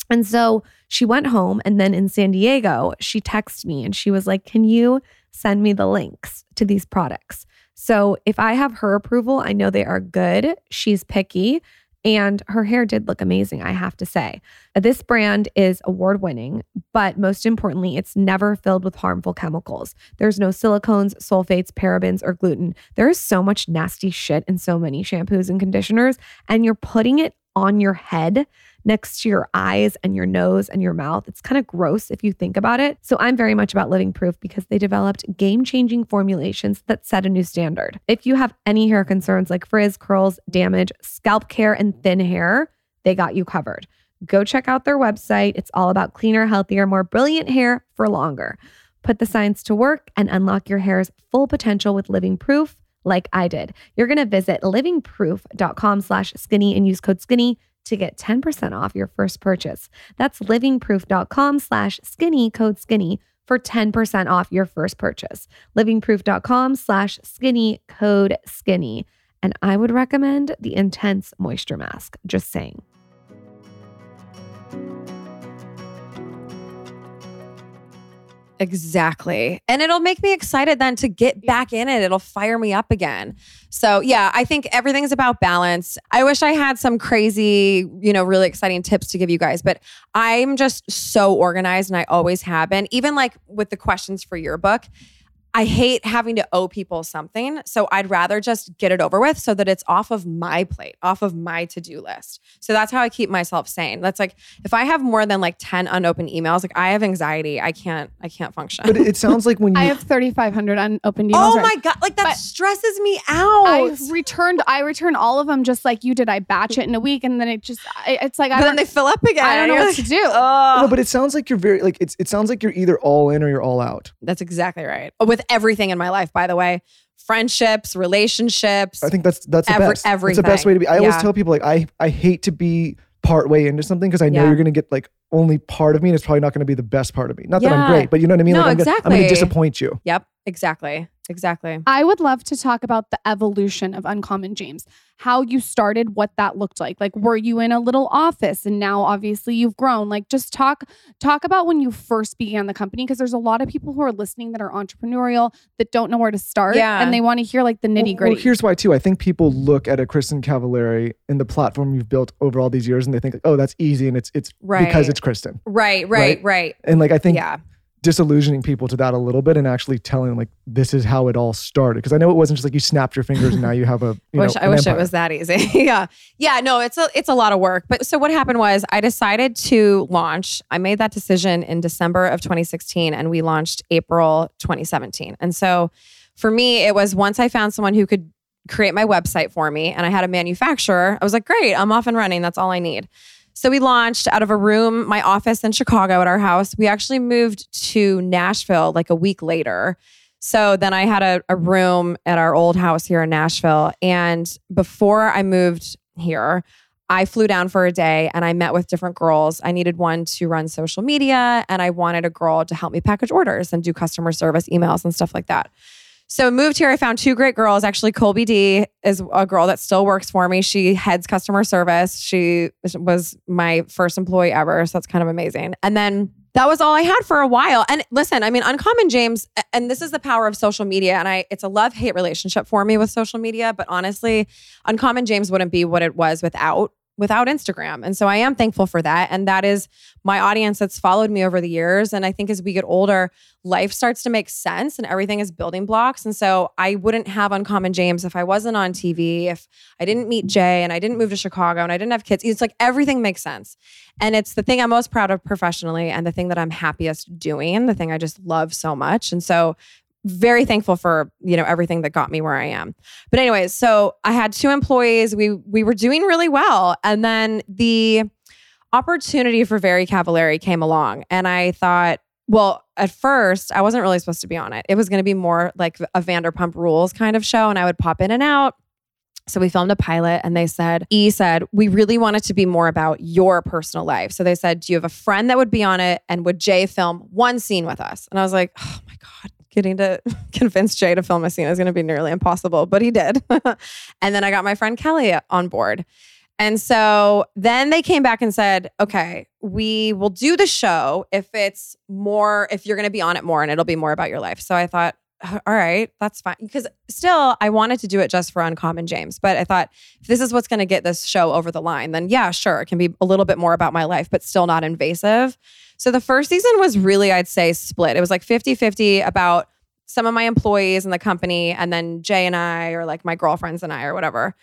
And so she went home and then in San Diego, she texted me and she was like, Can you send me the links to these products? So if I have her approval, I know they are good. She's picky and her hair did look amazing, I have to say. This brand is award winning, but most importantly, it's never filled with harmful chemicals. There's no silicones, sulfates, parabens, or gluten. There is so much nasty shit in so many shampoos and conditioners, and you're putting it on your head next to your eyes and your nose and your mouth. It's kind of gross if you think about it. So I'm very much about living proof because they developed game changing formulations that set a new standard. If you have any hair concerns like frizz, curls, damage, scalp care, and thin hair, they got you covered. Go check out their website. It's all about cleaner, healthier, more brilliant hair for longer. Put the science to work and unlock your hair's full potential with living proof. Like I did. You're going to visit livingproof.com slash skinny and use code skinny to get 10% off your first purchase. That's livingproof.com slash skinny code skinny for 10% off your first purchase. Livingproof.com slash skinny code skinny. And I would recommend the Intense Moisture Mask, just saying.
Exactly. And it'll make me excited then to get back in it. It'll fire me up again. So, yeah, I think everything's about balance. I wish I had some crazy, you know, really exciting tips to give you guys, but I'm just so organized and I always have been. Even like with the questions for your book, I hate having to owe people something. So I'd rather just get it over with so that it's off of my plate, off of my to do list. So that's how I keep myself sane. That's like if I have more than like 10 unopened emails, like I have anxiety. I can't, I can't function.
But it sounds like when you
I have 3,500 unopened emails.
oh
right
my God. Like that
But
stresses me out.
I returned. I returned all of them just like you did. I batch it in a week, and then it just. It's like I
but
don't.
then they fill up again.
I don't know what
like,
to do.
"Ugh."
no, but it sounds like you're very like it's it sounds like you're either all in or you're all out.
That's exactly right. With everything in my life, by the way, friendships, relationships.
I think that's that's the
Every-
best. That's the best way to be. I always tell people like I I hate to be part way into something because I know
Yeah.
you're gonna get like only part of me and it's probably not gonna be the best part of me. Not that I'm great, but you know what I mean?
No,
like I'm gonna, I'm gonna disappoint you.
Yep, exactly. Exactly.
I would love to talk about the evolution of Uncommon James, how you started, what that looked like. Like, were you in a little office and now obviously you've grown? Like, just talk talk about when you first began the company because there's a lot of people who are listening that are entrepreneurial that don't know where to start
Yeah.
and they want to hear like the nitty-gritty.
well, here's why too. I think people look at a Kristin Cavallari and the platform you've built over all these years, and they think, like, "Oh, that's easy," and it's it's because it's Kristin.
Right, right, right.
And like I think
Yeah.
Disillusioning people to that a little bit and actually telling like this is how it all started because I know it wasn't just like you snapped your fingers and now you have a you
wish
know,
I wish
empire.
it was that easy. yeah. Yeah, no, it's a it's a lot of work. But so what happened was I decided to launch. I made that decision in December of 2016 and we launched April 2017. And so for me it was once I found someone who could create my website for me and I had a manufacturer, I was like, "Great, I'm off and running. That's all I need." So we launched out of a room, my office in Chicago at our house. We actually moved to Nashville like a week later. So then I had a, a room at our old house here in Nashville. And before I moved here, I flew down for a day and I met with different girls. I needed one to run social media and I wanted a girl to help me package orders and do customer service emails and stuff like that. So I moved here. I found two great girls. Actually, Colby D is a girl that still works for me. She heads customer service. She was my first employee ever. So that's kind of amazing. And then that was all I had for a while. And listen, I mean, Uncommon James, and this is the power of social media. And I it's a love-hate relationship for me with social media. But honestly, Uncommon James wouldn't be what it was without without Instagram. And so I am thankful for that. And that is my audience that's followed me over the years. And I think as we get older, life starts to make sense and everything is building blocks. And so I wouldn't have Uncommon James if I wasn't on TV, if I didn't meet Jay and I didn't move to Chicago and I didn't have kids. It's like everything makes sense. And it's the thing I'm most proud of professionally and the thing that I'm happiest doing, the thing I just love so much. And so very thankful for you know everything that got me where I am. But anyways, so I had two employees. We we were doing really well, and then the opportunity for Very Cavallari came along, and I thought, well, at first I wasn't really supposed to be on it. It was going to be more like a Vanderpump Rules kind of show, and I would pop in and out. So we filmed a pilot and they said, E said, we really want it to be more about your personal life. So they said, Do you have a friend that would be on it? And would Jay film one scene with us? And I was like, Oh my God, getting to convince Jay to film a scene is going to be nearly impossible, but he did. and then I got my friend Kelly on board. And so then they came back and said, okay, we will do the show if it's more, if you're going to be on it more and it'll be more about your life. So I thought, Uh, all right, that's fine. Because still, I wanted to do it just for Uncommon James. But I thought, if this is what's going to get this show over the line, then yeah, sure, it can be a little bit more about my life, but still not invasive. So the first season was really, I'd say, split. It was like 50 50 about some of my employees in the company, and then Jay and I, or like my girlfriends and I, or whatever.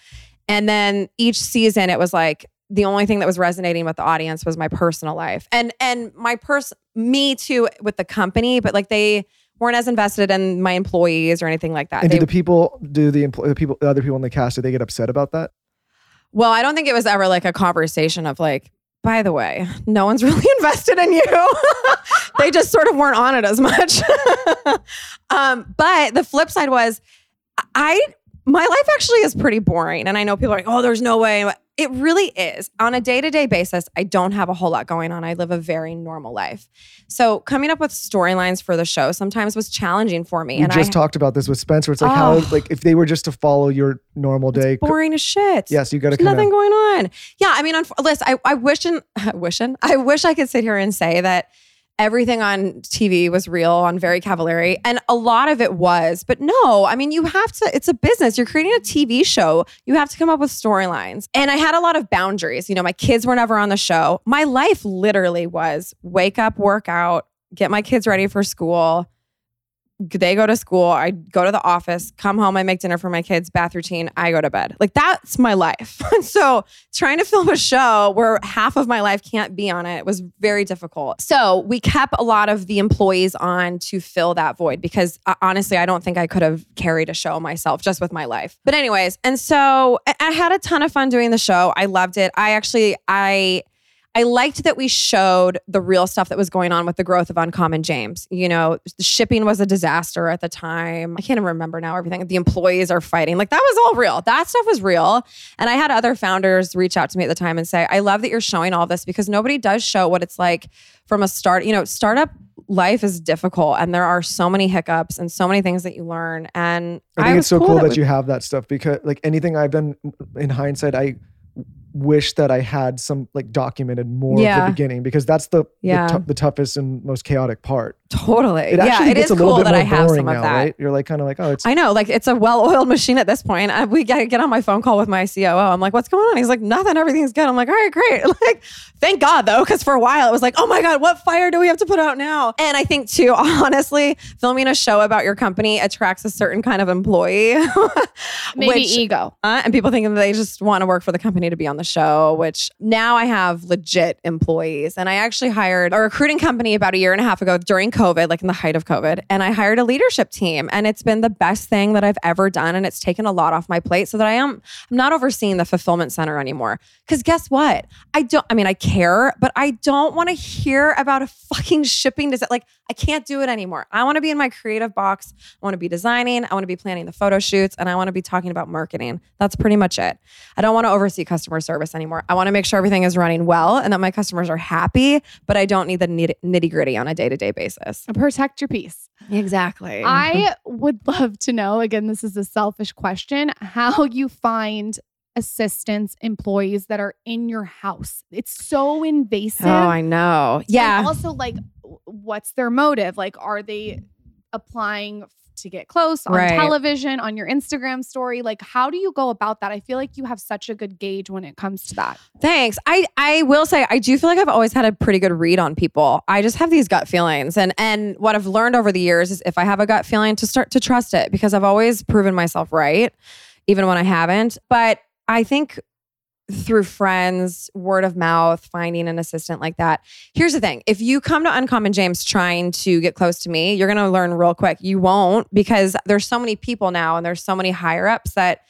And then each season, it was like, the only thing that was resonating with the audience was my personal life and and my pers me too with the company but like they weren't as invested in my employees or anything like that.
And
They-
do the people, do the, empl- the people, the other people in the cast, do they get upset about that?
well, I don't think it was ever like a conversation of like, by the way, no one's really invested in you. they just sort of weren't on it as much. um, but the flip side was, I my life actually is pretty boring. And I know people are like, oh, there's no way. It really is. On a day to day basis, I don't have a whole lot going on. I live a very normal life. So coming up with storylines for the show sometimes was challenging for me.
We
and
just
I,
talked about this with Spencer. It's like
Oh.
how like if they were just to follow your normal day.
boring as shit.
Yes, you got to
nothing going on. Yeah, I mean, unf- listen, I, I wish and wishing, I wish I could sit here and say that everything on TV was real on Very Cavallari, and a lot of it was. But no, I mean, you have to. It's a business. You're creating a TV show. You have to come up with storylines. And I had a lot of boundaries. You know, my kids were never on the show. My life literally was wake up, work out, get my kids ready for school they go to school, I go to the office, come home, I make dinner for my kids, bath routine, I go to bed. Like that's my life. so trying to film a show where half of my life can't be on it was very difficult. So we kept a lot of the employees on to fill that void because uh, honestly, I don't think I could have carried a show myself just with my life. But anyways, and so I, I had a ton of fun doing the show. I loved it. I actually, I, I liked that we showed the real stuff that was going on with the growth of Uncommon James. You know, the shipping was a disaster at the time. I can't even remember now everything. The employees are fighting. Like that was all real. That stuff was real. And I had other founders reach out to me at the time and say, I love that you're showing all this because nobody does show what it's like from a start. You know, startup life is difficult and there are so many hiccups and so many things that you learn. And
I think
was
it's so cool, that,
we-
you have that stuff because like anything I've done in hindsight, I wish that I had some like documented more of
Yeah.
the beginning because that's the
Yeah.
the, tou- the toughest and most chaotic part.
Totally.
It
yeah,
actually
it
gets
is
a little
cool that I have
boring
some of
now,
that.
right? You're like kind of like, oh, it's
I know, like it's a well-oiled machine at this point. I, we got to get on my phone call with my COO. I'm like, "What's going on?" He's like, "Nothing. Everything's good." I'm like, "All right, great." Like, thank God though, because for a while it was like, "Oh my God, what fire do we have to put out now?" And I think too, honestly, filming a show about your company attracts a certain kind of employee,
Maybe
which-
ego.
uh, and people think that they just want to work for the company to be on the show, which now I have legit employees. And I actually hired a recruiting company about a year and a half ago during COVID, like in the height of COVID. And I hired a leadership team. And it's been the best thing that I've ever done. And it's taken a lot off my plate so that I am I'm not overseeing the fulfillment center anymore. Because guess what? I don't, I mean, I care, but I don't want to hear about a fucking shipping. It like, I can't do it anymore. I want to be in my creative box. I want to be designing. I want to be planning the photo shoots and I want to be talking about marketing. That's pretty much it. I don't want to oversee customer service anymore. I want to make sure everything is running well and that my customers are happy, but I don't need the nitty gritty on a day to day basis.
Protect your peace.
Exactly.
I would love to know, again, this is a selfish question, how you find assistants, employees that are in your house. It's so invasive.
oh, I know.
And
Yeah.
also, like, what's their motive? Like, are they applying f- to get close on
Right.
television, on your Instagram story? Like, how do you go about that? I feel like you have such a good gauge when it comes to that.
Thanks. I I will say I do feel like I've always had a pretty good read on people. I just have these gut feelings and and what I've learned over the years is if I have a gut feeling to start to trust it because I've always proven myself right even when I haven't. But I think through friends, word of mouth, finding an assistant like that. Here's the thing. If you come to Uncommon James trying to get close to me, you're going to learn real quick. You won't because there's so many people now and there's so many higher ups that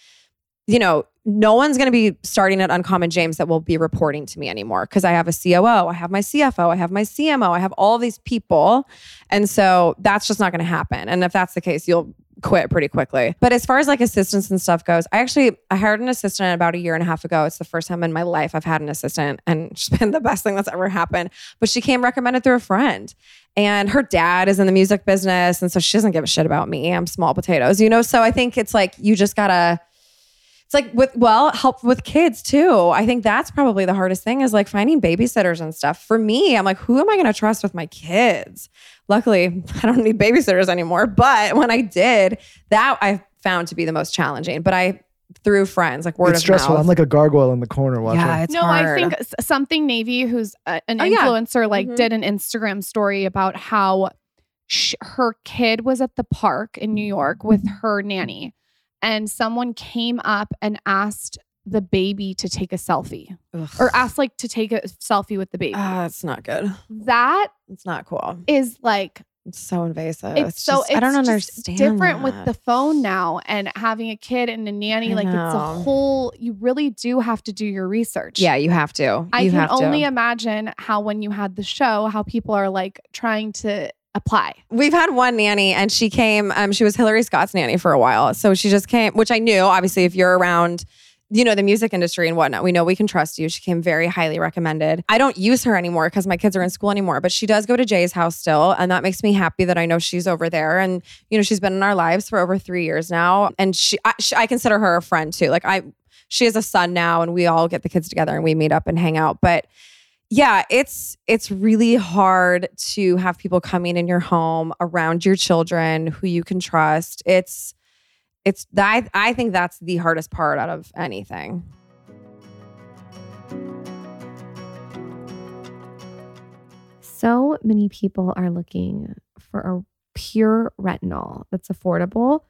you know, no one's going to be starting at Uncommon James that will be reporting to me anymore because I have a COO, I have my CFO, I have my CMO, I have all these people. And so that's just not going to happen. And if that's the case, you'll quit pretty quickly. But as far as like assistants and stuff goes, I actually I hired an assistant about a year and a half ago. It's the first time in my life I've had an assistant and she's been the best thing that's ever happened. But she came recommended through a friend. And her dad is in the music business and so she doesn't give a shit about me. I'm small potatoes, you know? So I think it's like you just got to it's like with well help with kids too i think that's probably the hardest thing is like finding babysitters and stuff for me i'm like who am i going to trust with my kids luckily i don't need babysitters anymore but when i did that i found to be the most challenging but i through friends like word
it's
of
stressful.
mouth
I'm like a gargoyle in the corner watching.
yeah it's
no,
hard.
I think something Navy, who's a, an
Oh, yeah.
influencer, like
Mhm.
did an Instagram story about how sh- her kid was at the park in New York with her nanny, and someone came up and asked the baby to take a selfie,
Ugh.
or asked like to take a selfie with the baby.
ah it's not good.
That
it's not cool.
is like
it's so invasive.
it's, so
just- i don't understand
different with the phone now and having a kid and a nanny
I
like it's a whole you really do have to do your research.
Yeah you have to.
I can
have to.
only imagine how when you had the show, how people are like trying to apply.
We've had one nanny and she came, um, she was Hillary Scott's nanny for a while. So she just came, which I knew, obviously, if you're around, you know, the music industry and whatnot, we know we can trust you. She came very highly recommended. I don't use her anymore because my kids are in school anymore, but she does go to Jay's house still. And that makes me happy that I know she's over there. And, you know, she's been in our lives for over three years now. And she, I, she, I consider her a friend too. Like I, she has a son now and we all get the kids together and we meet up and hang out. But yeah, it's it's really hard to have people coming in your home around your children who you can trust. It's it's I, I think that's the hardest part out of anything.
So many people are looking for a pure retinol that's affordable.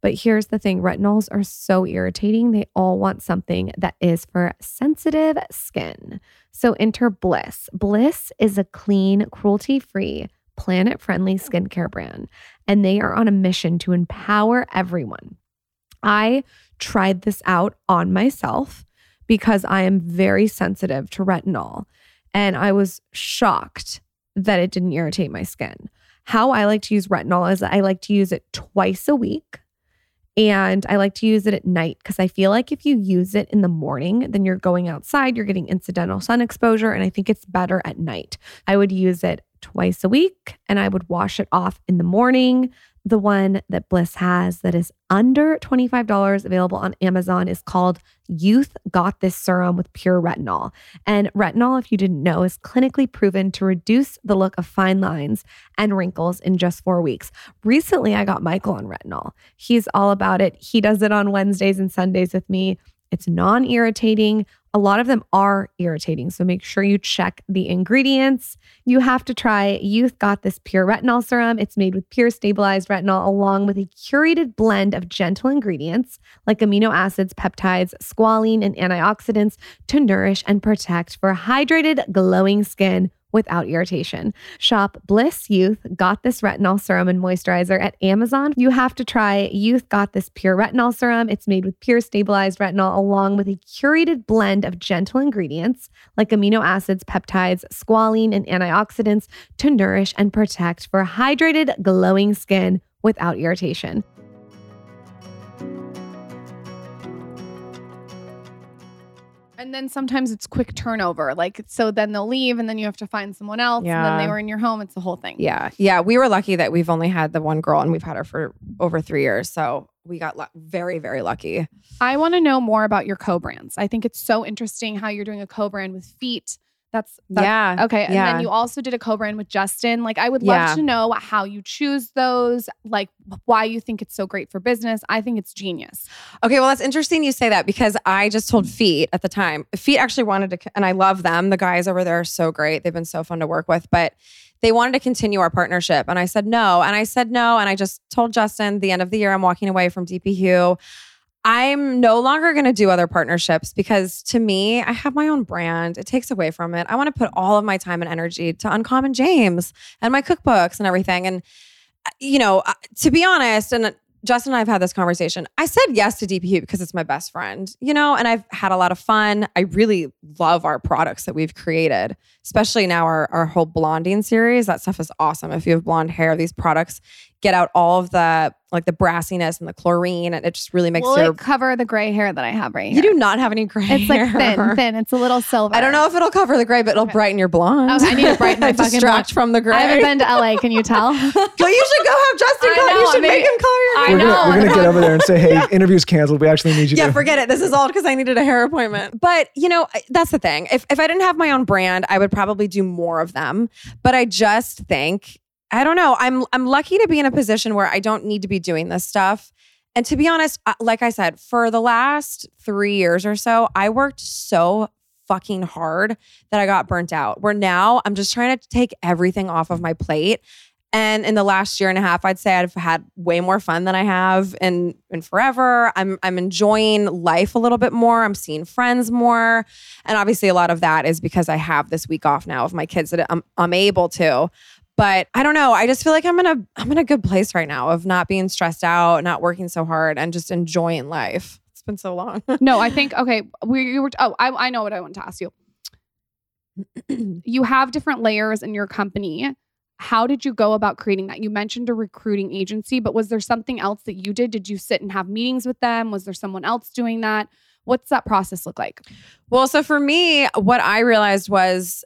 But here's the thing retinols are so irritating. They all want something that is for sensitive skin. So enter Bliss. Bliss is a clean, cruelty free, planet friendly skincare brand, and they are on a mission to empower everyone. I tried this out on myself because I am very sensitive to retinol, and I was shocked that it didn't irritate my skin. How I like to use retinol is I like to use it twice a week. And I like to use it at night because I feel like if you use it in the morning, then you're going outside, you're getting incidental sun exposure. And I think it's better at night. I would use it twice a week and I would wash it off in the morning. The one that Bliss has that is under $25 available on Amazon is called Youth Got This Serum with Pure Retinol. And retinol, if you didn't know, is clinically proven to reduce the look of fine lines and wrinkles in just four weeks. Recently, I got Michael on retinol. He's all about it. He does it on Wednesdays and Sundays with me. It's non irritating. A lot of them are irritating. So make sure you check the ingredients. You have to try Youth Got This Pure Retinol Serum. It's made with pure stabilized retinol along with a curated blend of gentle ingredients like amino acids, peptides, squalene, and antioxidants to nourish and protect for hydrated, glowing skin without irritation. Shop Bliss Youth Got This Retinol Serum and Moisturizer at Amazon. You have to try Youth Got This Pure Retinol Serum. It's made with pure stabilized retinol along with a curated blend of gentle ingredients like amino acids, peptides, squalene, and antioxidants to nourish and protect for hydrated, glowing skin without irritation.
And then sometimes it's quick turnover. Like, so then they'll leave and then you have to find someone else. And then they were in your home. It's the whole thing.
Yeah. Yeah. We were lucky that we've only had the one girl and we've had her for over three years. So we got lu- very, very lucky.
I want to know more about your co brands. I think it's so interesting how you're doing a co brand with feet. That's, that's
yeah.
Okay. And
yeah.
then you also did a co brand with Justin. Like, I would love
Yeah.
to know how you choose those, like, why you think it's so great for business. I think it's genius.
Okay, well, that's interesting you say that because I just told Feet at the time. Feet actually wanted to, and I love them. The guys over there are so great. They've been so fun to work with, but they wanted to continue our partnership. And I said no. And I said no. And I just told Justin the end of the year, I'm walking away from dpHUE. I'm no longer going to do other partnerships because to me, I have my own brand. It takes away from it. I want to put all of my time and energy to Uncommon James and my cookbooks and everything. And, uh, you know, uh, to be honest, and Justin and I have had this conversation. I said yes to dpHUE because it's my best friend, you know, and I've had a lot of fun. I really love our products that we've created, especially now our, our whole blonding series. That stuff is awesome. If you have blonde hair, these products get out all of the like the brassiness and the chlorine, and it just really makes
Will
your.
it cover the gray hair that I have right here.
you do not have any gray
It's like
hair.
thin, thin. It's a little silver.
I don't know if it'll cover the gray, but it'll
Okay.
brighten your blonde.
Okay, I need to brighten my fucking
Distract
blonde.
from the gray.
I haven't been to LA. Can you tell?
Well, you should go have Justin
I
color. You should
maybe-
make him color your
I
hair.
we're gonna,
know.
we're gonna get over there and say, hey, interview's canceled. We actually need you
yeah,
to.
forget it. This is all because I needed a hair appointment. But you know, that's the thing. If if I didn't have my own brand, I would probably do more of them. But I just think I don't know. I'm I'm lucky to be in a position where I don't need to be doing this stuff. And to be honest, like I said, for the last three years or so, I worked so fucking hard that I got burnt out. Where now I'm just trying to take everything off of my plate. And in the last year and a half, I'd say I've had way more fun than I have in in forever. I'm I'm enjoying life a little bit more. I'm seeing friends more, and obviously a lot of that is because I have this week off now of my kids that I'm I'm able to. But I don't know. I just feel like I'm in a I'm in a good place right now of not being stressed out, not working so hard, and just enjoying life. It's been so long.
no, I think okay. We you were. Oh, I I know what I want to ask you. you have different layers in your company. How did you go about creating that? You mentioned a recruiting agency, but was there something else that you did? Did you sit and have meetings with them? Was there someone else doing that? What's that process look like?
Well, so for me, what I realized was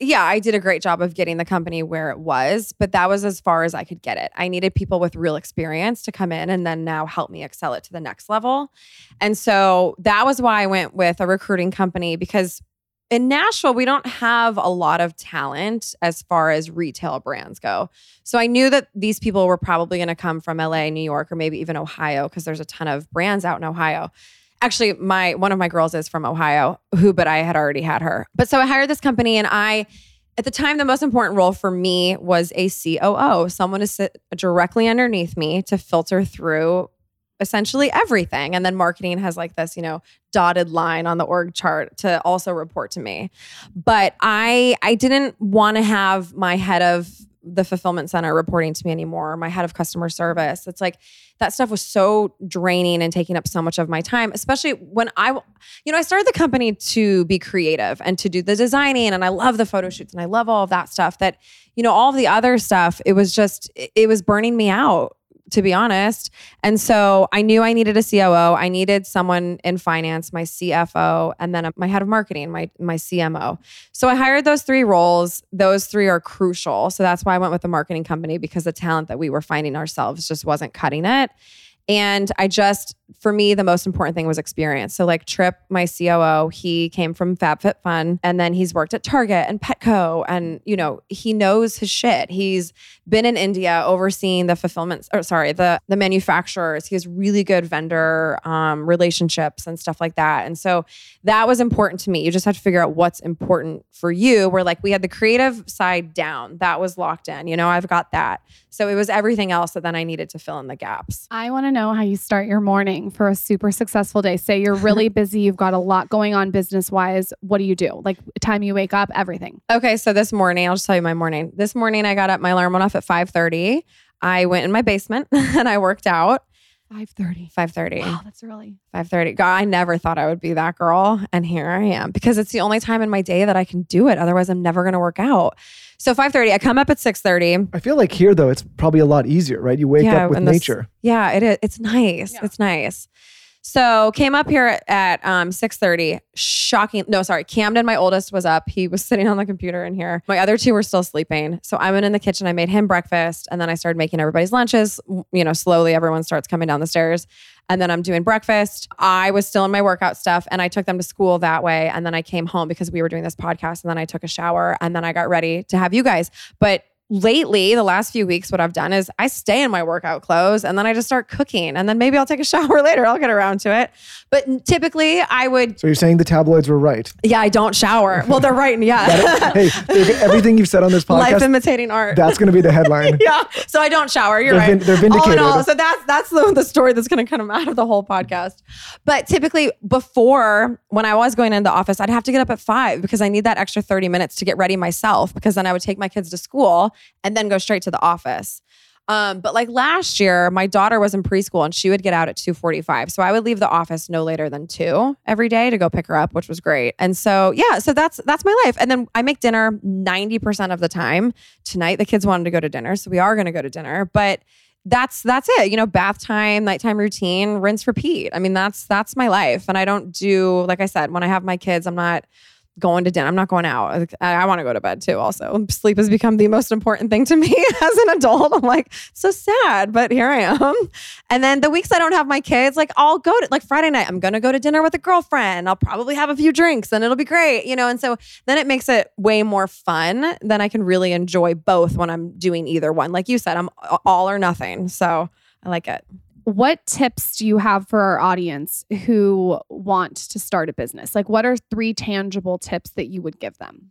yeah, I did a great job of getting the company where it was, but that was as far as I could get it. I needed people with real experience to come in and then now help me excel it to the next level. And so that was why I went with a recruiting company because in Nashville, we don't have a lot of talent as far as retail brands go. So I knew that these people were probably going to come from LA, New York, or maybe even Ohio, because there's a ton of brands out in Ohio. Actually, my one of my girls is from Ohio, who but I had already had her. But so I hired this company and I at the time the most important role for me was a COO, someone to sit directly underneath me to filter through essentially everything. And then marketing has like this, you know, dotted line on the org chart to also report to me. But I I didn't want to have my head of the fulfillment center reporting to me anymore, my head of customer service. It's like that stuff was so draining and taking up so much of my time, especially when I, you know, I started the company to be creative and to do the designing and I love the photo shoots and I love all of that stuff that, you know, all of the other stuff, it was just, it was burning me out to be honest. And so I knew I needed a COO. I needed someone in finance, my CFO, and then my head of marketing, my my CMO. So I hired those three roles. Those three are crucial. So that's why I went with the marketing company because the talent that we were finding ourselves just wasn't cutting it. And I just, for me, the most important thing was experience. So, like Trip, my COO, he came from FabFitFun and then he's worked at Target and Petco. And, you know, he knows his shit. He's been in India overseeing the fulfillment, or sorry, the, the manufacturers. He has really good vendor um, relationships and stuff like that. And so that was important to me. You just have to figure out what's important for you. Where like we had the creative side down, that was locked in. You know, I've got that. So it was everything else that then I needed to fill in the gaps.
I want to know how you start your morning for a super successful day. Say you're really busy, you've got a lot going on business wise. What do you do? Like time you wake up, everything.
Okay, so this morning, I'll just tell you my morning. This morning I got up, my alarm went off at 5:30. I went in my basement and I worked out.
5:30.
5:30.
Wow, that's early.
5:30. God, I never thought I would be that girl, and here I am because it's the only time in my day that I can do it. Otherwise, I'm never going to work out. So 5:30. I come up at 6:30.
I feel like here though, it's probably a lot easier, right? You wake up with
and this-
nature.
yeah, it is. It's nice.
Yeah.
It's nice. So came up here at, um 6:30. Shocking. No, sorry. Camden, my oldest, was up. He was sitting on the computer in here. My other two were still sleeping. So I went in the kitchen. I made him breakfast, and then I started making everybody's lunches. You know, slowly everyone starts coming down the stairs, and then I'm doing breakfast. I was still in my workout stuff, and I took them to school that way. And then I came home because we were doing this podcast, and then I took a shower, and then I got ready to have you guys. But lately, the last few weeks, what I've done is I stay in my workout clothes and then I just start cooking. And then maybe I'll take a shower later. I'll get around to it. But typically, I would,
So you're saying the tabloids were right.
yeah, I don't shower. Well, they're right. Yeah.
hey, everything you've said on this podcast.
Life imitating art.
that's going to be the headline.
yeah. So I don't shower. You're
They're
right.
vin- they're
All in
vindicated.
all, so that's that's the, the story that's going to come out of the whole podcast. But typically, before when I was going into the office, I'd have to get up at five because I need that extra thirty minutes to get ready myself. Because then I would take my kids to school and then go straight to the office. Um, but like last year, my daughter was in preschool and she would get out at 2:45. So I would leave the office no later than 2 every day to go pick her up, which was great. And so yeah, so that's that's my life. And then I make dinner 90% of the time. Tonight the kids wanted to go to dinner, so we are going to go to dinner, but that's that's it. You know, bath time, nighttime routine, rinse repeat. I mean, that's that's my life. And I don't do like I said, when I have my kids, I'm not going to dinner. I'm not going out. I, I want to go to bed too. Also, sleep has become the most important thing to me as an adult. I'm like so sad, but here I am. And then the weeks I don't have my kids, like I'll go to like Friday night. I'm gonna go to dinner with a girlfriend. I'll probably have a few drinks, and it'll be great, you know. And so then it makes it way more fun. Then I can really enjoy both when I'm doing either one. Like you said, I'm all or nothing. So I like it.
What tips do you have for our audience who want to start a business? Like, what are three tangible tips that you would give them?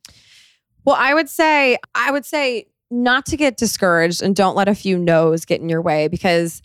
Well, I would say, I would say not to get discouraged and don't let a few no's get in your way because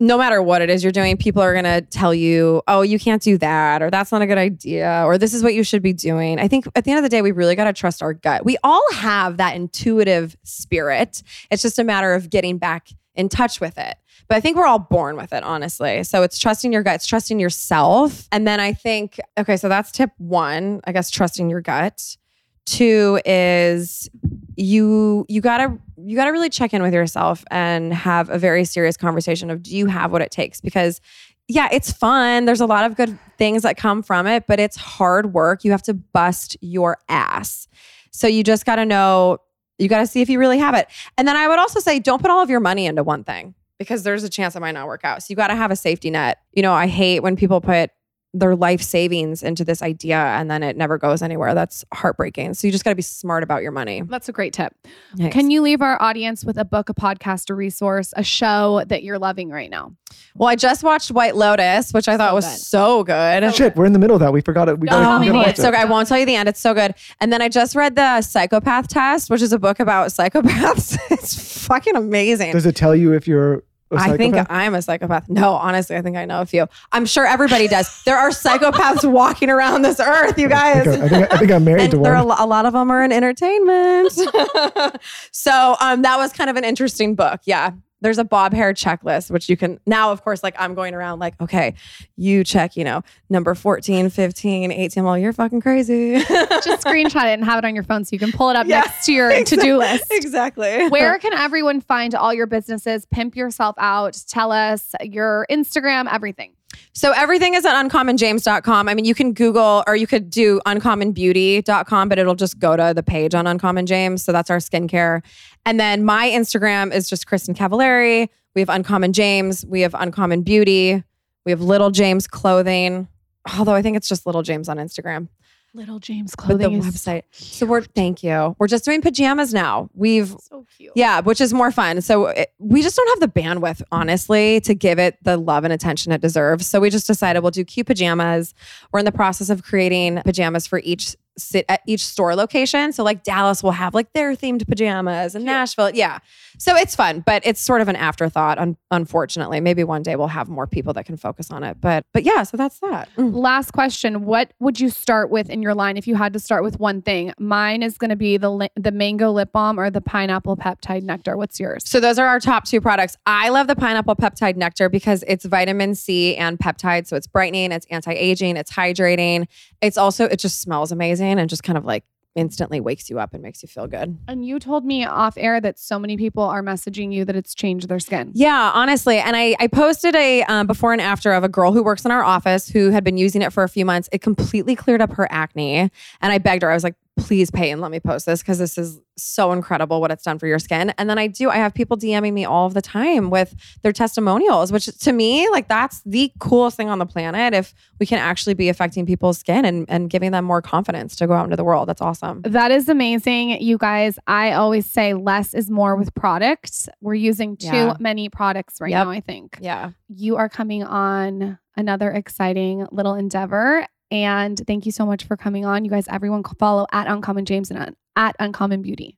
no matter what it is you're doing, people are going to tell you, oh, you can't do that, or that's not a good idea, or this is what you should be doing. I think at the end of the day, we really got to trust our gut. We all have that intuitive spirit. It's just a matter of getting back in touch with it. But I think we're all born with it, honestly. So it's trusting your gut, it's trusting yourself. And then I think, okay, so that's tip one, I guess, trusting your gut. Two is you you gotta you gotta really check in with yourself and have a very serious conversation of do you have what it takes because yeah it's fun there's a lot of good things that come from it but it's hard work you have to bust your ass so you just gotta know you gotta see if you really have it and then i would also say don't put all of your money into one thing because there's a chance it might not work out so you gotta have a safety net you know i hate when people put their life savings into this idea and then it never goes anywhere. That's heartbreaking. So you just got to be smart about your money.
That's a great tip.
Thanks.
Can you leave our audience with a book, a podcast, a resource, a show that you're loving right now?
Well, I just watched White Lotus, which I thought
So
was
good.
so good.
Oh, shit, we're in the middle of that. We forgot it. We gotta,
tell
gotta
the
watch
end.
It's so good. I won't tell you the end. It's so good. And then I just read the Psychopath Test, which is a book about psychopaths. it's fucking amazing.
Does it tell you if you're a
I think? I'm a psychopath. No, honestly, I think I know a few. I'm sure everybody does. There are psychopaths walking around this earth, you
I
guys.
think, I, I, think, I think I'm married
and
to
there are a, a lot of them are in entertainment. so um, that was kind of an interesting book. Yeah. There's a Bob Hare checklist, which you can now, of course, like I'm going around like, okay, you check, you know, number 14, 15, 18. Well, you're fucking crazy.
Just screenshot it and have it on your phone so you can pull it up
Yeah,
next to your to do list.
exactly.
Where can everyone find all your businesses? Pimp yourself out. Tell us your Instagram, everything.
So everything is at uncommonjames.com. I mean, you can Google or you could do uncommonbeauty.com, but it'll just go to the page on Uncommon James. So that's our skincare. And then my Instagram is just Kristin Cavallari. We have Uncommon James. We have Uncommon Beauty. We have Little James Clothing. Although I think it's just Little James on Instagram.
Little James
But the
clothing is
website. So we're thank you. We're just doing pajamas now. We've
so cute.
yeah, which is more fun. So it, we just don't have the bandwidth, honestly, to give it the love and attention it deserves. So we just decided we'll do cute pajamas. We're in the process of creating pajamas for each sit at each store location. So like Dallas will have like their themed pajamas and Nashville. Yeah. So it's fun, but it's sort of an afterthought. Un- unfortunately, maybe one day we'll have more people that can focus on it. But but yeah, so that's that. Mm.
Last question. What would you start with in your line if you had to start with one thing? Mine is going to be the li- the mango lip balm or the pineapple peptide nectar. What's yours?
So those are our top two products. I love the pineapple peptide nectar because it's vitamin C and peptide. So it's brightening, it's anti-aging, it's hydrating. It's also it just smells amazing and just kind of like instantly wakes you up and makes you feel good.
And you told me off air that so many people are messaging you that it's changed their skin.
Yeah, honestly. And I, I posted a um, before and after of a girl who works in our office who had been using it for a few months. It completely cleared up her acne. And I begged her, I was like, please pay and let me post this because this is so incredible what it's done for your skin. And then I do, I have people DMing me all of the time with their testimonials, which to me, like that's the coolest thing on the planet. If we can actually be affecting people's skin and, and giving them more confidence to go out into the world. That's awesome.
That is amazing, you guys. I always say less is more with products. We're using too
Yeah.
many products right
Yep.
now, I think.
Yeah.
You are coming on another exciting little endeavor. And thank you so much for coming on. You guys, everyone follow at Uncommon James and at- at Uncommon Beauty.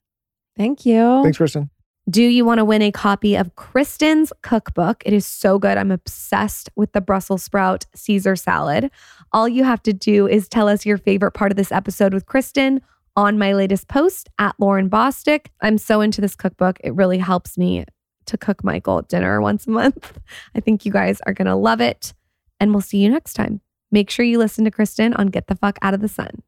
Thank you.
Thanks, Kristin.
Do you want to win a copy of Kristin's cookbook? It is so good. I'm obsessed with the Brussels sprout Caesar salad. All you have to do is tell us your favorite part of this episode with Kristin on my latest post at Lauryn Bosstick. I'm so into this cookbook. It really helps me to cook Michael dinner once a month. I think you guys are going to love it. And we'll see you next time. Make sure you listen to Kristin on Get the Fuck Out of the Sun.